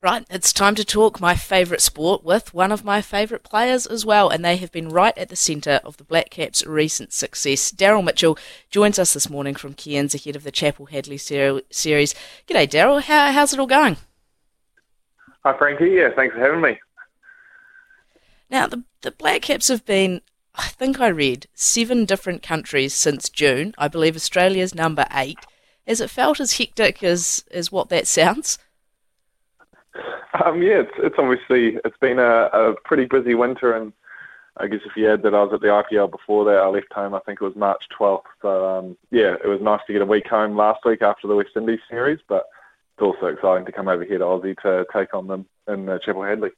Right, it's time to talk my favourite sport with one of my favourite players as well, and they have been right at the centre of the Black Caps' recent success. Daryl Mitchell joins us this morning from Cairns ahead of the Chappell Hadlee ser- series. G'day, Daryl. How, how's it all going? Hi, Frankie. Yeah, thanks for having me. Now, the, the Black Caps have been, I think I read, seven different countries since June. I believe Australia's number eight. Has it felt as hectic as, as what that sounds? Um, yeah, it's, it's obviously it's been a, a pretty busy winter, and I guess if you add that I was at the IPL before that, I left home. I think it was March 12th. So um, yeah, it was nice to get a week home last week after the West Indies series, but it's also exciting to come over here to Aussie to take on them in uh, Chappell Hadlee.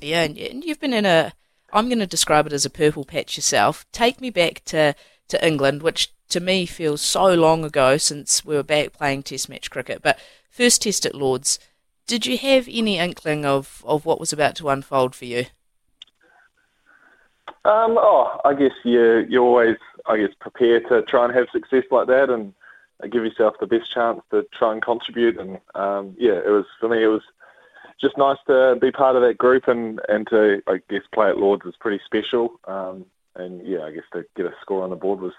Yeah, and you've been in a. I'm going to describe it as a purple patch yourself. Take me back to to England, which to me feels so long ago since we were back playing Test match cricket. But first Test at Lords did you have any inkling of, of what was about to unfold for you? Um, oh, I guess you you always I guess prepare to try and have success like that and give yourself the best chance to try and contribute. And um, yeah, it was for me. It was just nice to be part of that group and and to I guess play at Lords is pretty special. Um, and yeah, I guess to get a score on the board was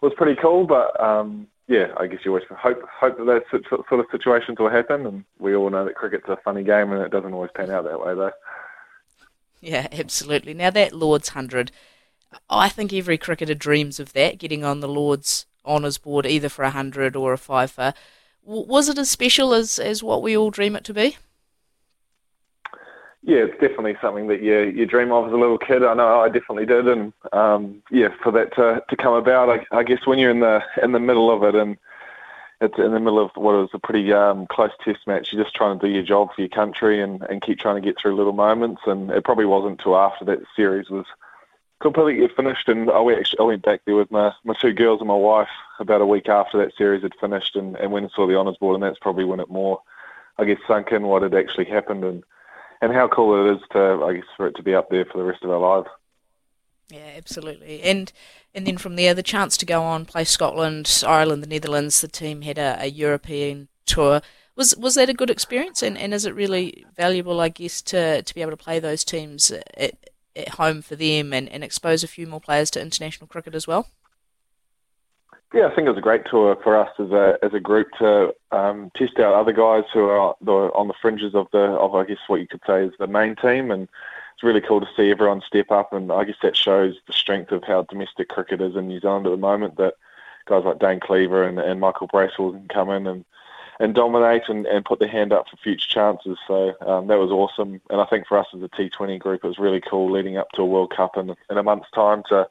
was pretty cool. But um, yeah, I guess you always hope hope that that sort of situations will happen, and we all know that cricket's a funny game, and it doesn't always pan out that way, though. Yeah, absolutely. Now that Lords hundred, I think every cricketer dreams of that, getting on the Lords honours board, either for a hundred or a fifer. Was it as special as as what we all dream it to be? Yeah, it's definitely something that you you dream of as a little kid. I know I definitely did, and um, yeah, for that to, to come about, I, I guess when you're in the in the middle of it and it's in the middle of what was a pretty um, close test match. You're just trying to do your job for your country and, and keep trying to get through little moments. And it probably wasn't until after that series was completely finished. And I went, I went back there with my, my two girls and my wife about a week after that series had finished and, and went and saw the honours board. And that's probably when it more, I guess, sunk in what had actually happened. And and how cool it is to, I guess, for it to be up there for the rest of our lives. Yeah, absolutely. And and then from there, the chance to go on play Scotland, Ireland, the Netherlands. The team had a, a European tour. Was was that a good experience? And, and is it really valuable, I guess, to, to be able to play those teams at, at home for them and, and expose a few more players to international cricket as well? Yeah, I think it was a great tour for us as a as a group to um, test out other guys who are on the fringes of the of I guess what you could say is the main team, and it's really cool to see everyone step up. And I guess that shows the strength of how domestic cricket is in New Zealand at the moment. That guys like Dane Cleaver and, and Michael Bracewell can come in and and dominate and, and put their hand up for future chances. So um, that was awesome. And I think for us as a T20 group, it was really cool leading up to a World Cup in, in a month's time to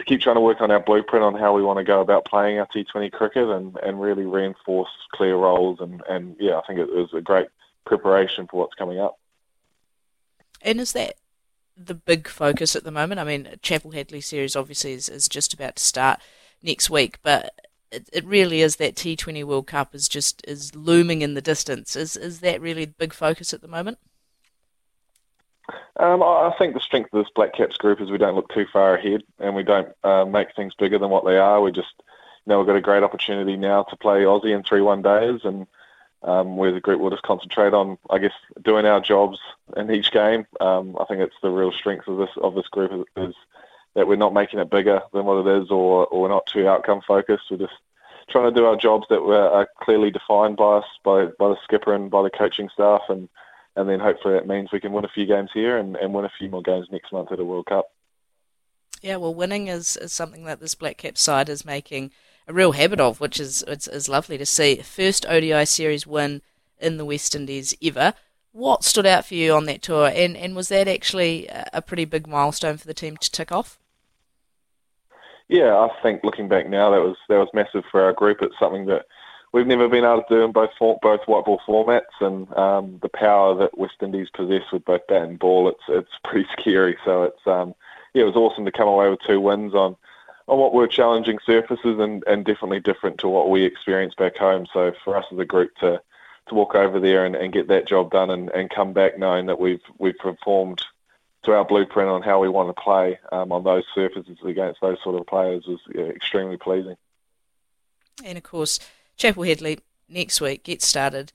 to keep trying to work on our blueprint on how we want to go about playing our T20 cricket and, and really reinforce clear roles. And, and yeah, I think it was a great preparation for what's coming up. And is that the big focus at the moment? I mean, Chappell Hadlee series obviously is, is just about to start next week, but it, it really is that T20 World Cup is just is looming in the distance. Is is that really the big focus at the moment? Um, I think the strength of this Black Caps group is we don't look too far ahead and we don't uh, make things bigger than what they are. We just, you know, we've got a great opportunity now to play Aussie in three one days, and um, as a group will just concentrate on, I guess, doing our jobs in each game. Um, I think it's the real strength of this of this group is, is that we're not making it bigger than what it is, or or we're not too outcome focused. We're just trying to do our jobs that were are clearly defined by us, by by the skipper and by the coaching staff, and and then hopefully that means we can win a few games here and, and win a few more games next month at a World Cup. Yeah, well, winning is, is something that this Black Cap side is making a real habit of, which is it's, is lovely to see. First ODI series win in the West Indies ever. What stood out for you on that tour, and, and was that actually a pretty big milestone for the team to tick off? Yeah, I think looking back now, that was that was massive for our group. It's something that we've never been able to do in both both white ball formats, and um, the power that West Indies possess with both bat and ball, it's it's pretty scary. So it's um, yeah, it was awesome to come away with two wins on on what were challenging surfaces and, and definitely different to what we experienced back home. So for us as a group to to walk over there and, and get that job done and, and come back knowing that we've we've performed to our blueprint on how we want to play um, on those surfaces against those sort of players was yeah, extremely pleasing. And of course, Chappell Hadlee next week gets started.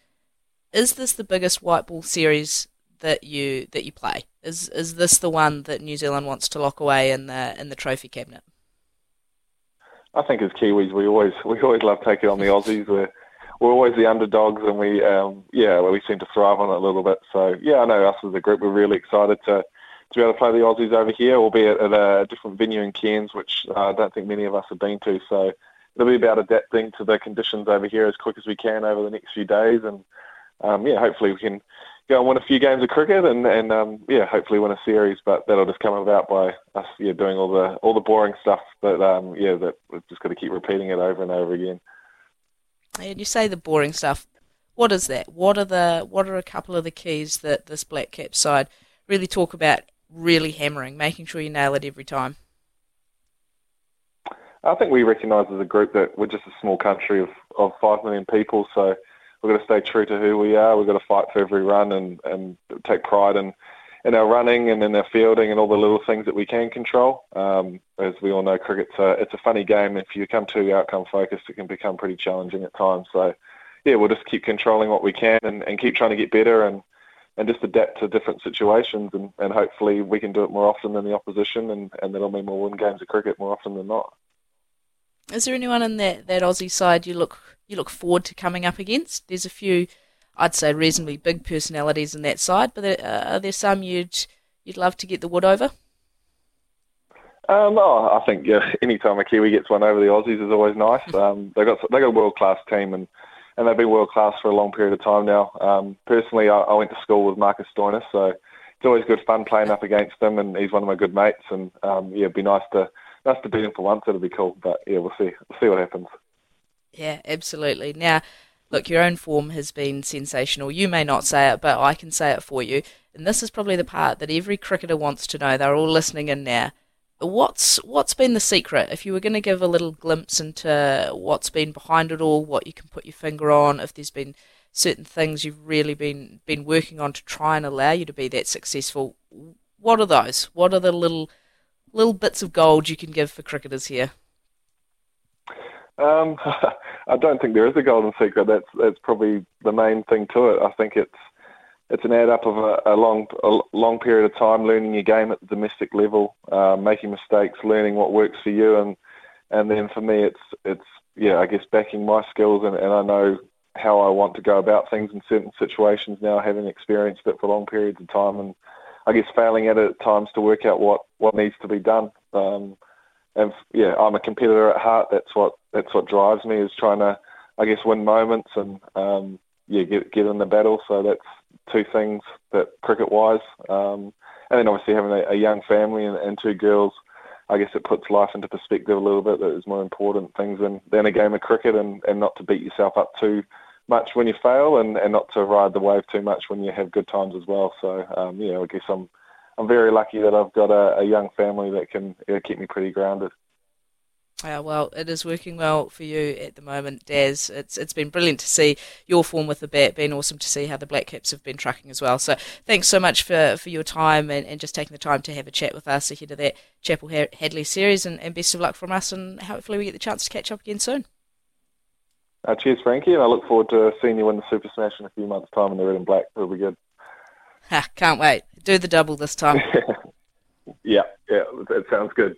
Is this the biggest white ball series that you that you play? Is is this the one that New Zealand wants to lock away in the in the trophy cabinet? I think as Kiwis, we always we always love taking on the Aussies. We're we're always the underdogs, and we um, yeah we seem to thrive on it a little bit. So yeah, I know us as a group, we're really excited to to be able to play the Aussies over here, albeit at a different venue in Cairns, which uh, I don't think many of us have been to. So it'll be about adapting to the conditions over here as quick as we can over the next few days, and um, yeah, hopefully we can go and win a few games of cricket and, and um, yeah, hopefully win a series. But that'll just come about by us yeah doing all the all the boring stuff that um, yeah that we've just got to keep repeating it over and over again. And you say the boring stuff. What is that? What are the what are a couple of the keys that this black cap side really talk about? Really hammering, making sure you nail it every time. I think we recognise as a group that we're just a small country of, of five million people, so we've got to stay true to who we are. We've got to fight for every run and, and take pride in, in our running and in our fielding and all the little things that we can control. Um, as we all know, cricket's a, it's a funny game. If you become too outcome focused, it can become pretty challenging at times. So, yeah, we'll just keep controlling what we can and, and keep trying to get better and, and just adapt to different situations and, and hopefully we can do it more often than the opposition and, and that'll mean we'll win games of cricket more often than not. Is there anyone in that, that Aussie side you look you look forward to coming up against? There's a few, I'd say, reasonably big personalities in that side, but uh, are there some you'd you'd love to get the wood over? Um, oh, I think yeah, any time a Kiwi gets one over the Aussies is always nice. Um, they got they got a world class team and and they've been world class for a long period of time now. Um, personally, I, I went to school with Marcus Stoinis, so it's always good fun playing up against him, and he's one of my good mates. And um, yeah, it'd be nice to nice to beat him for once. It'll be cool. But yeah, we'll see. We'll see what happens. Yeah, absolutely. Now, look, your own form has been sensational. You may not say it, but I can say it for you. And this is probably the part that every cricketer wants to know. They're all listening in now. What's what's been the secret? If you were going to give a little glimpse into what's been behind it all, what you can put your finger on, if there's been certain things you've really been been working on to try and allow you to be that successful, what are those? What are the little little bits of gold you can give for cricketers here? Um, I don't think there is a golden secret. That's that's probably the main thing to it. I think it's it's an add up of a, a long a long period of time learning your game at the domestic level, uh, making mistakes, learning what works for you, and and then for me it's it's yeah I guess backing my skills and, and I know how I want to go about things in certain situations now, having experienced it for long periods of time, and I guess failing at it at times to work out what what needs to be done. Um, and yeah, I'm a competitor at heart. That's what that's what drives me is trying to, I guess, win moments and um, yeah, get get in the battle. So that's two things that cricket wise, um, and then obviously having a, a young family and, and two girls. I guess it puts life into perspective a little bit. That there's more important things than, than a game of cricket, and, and not to beat yourself up too much when you fail, and, and not to ride the wave too much when you have good times as well. So um, yeah, I guess I'm I'm very lucky that I've got a, a young family that can keep me pretty grounded. Uh, well, it is working well for you at the moment, Daz. It's it's been brilliant to see your form with the bat. Been awesome to see how the Black Caps have been trucking as well. So thanks so much for, for your time and, and just taking the time to have a chat with us ahead of that Chappell Hadlee series. And, and best of luck from us, and hopefully we get the chance to catch up again soon. Uh, cheers, Frankie, and I look forward to seeing you win the Super Smash in a few months' time in the red and black. It'll be good. Ha, can't wait. Do the double this time. yeah, yeah, that sounds good.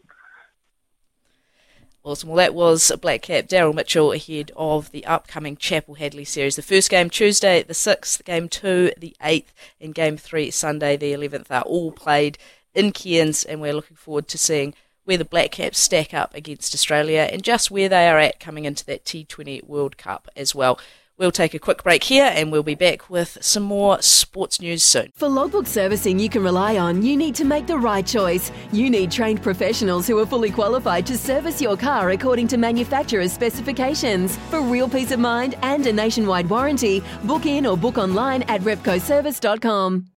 Awesome. Well, that was Black Cap Daryl Mitchell ahead of the upcoming Chappell Hadlee series. The first game Tuesday, the 6th, game 2, the 8th, and game 3 Sunday, the 11th, are all played in Cairns, and we're looking forward to seeing where the Black Caps stack up against Australia and just where they are at coming into that T20 World Cup as well. We'll take a quick break here and we'll be back with some more sports news soon. For logbook servicing you can rely on, you need to make the right choice. You need trained professionals who are fully qualified to service your car according to manufacturer's specifications. For real peace of mind and a nationwide warranty, book in or book online at repcoservice.com.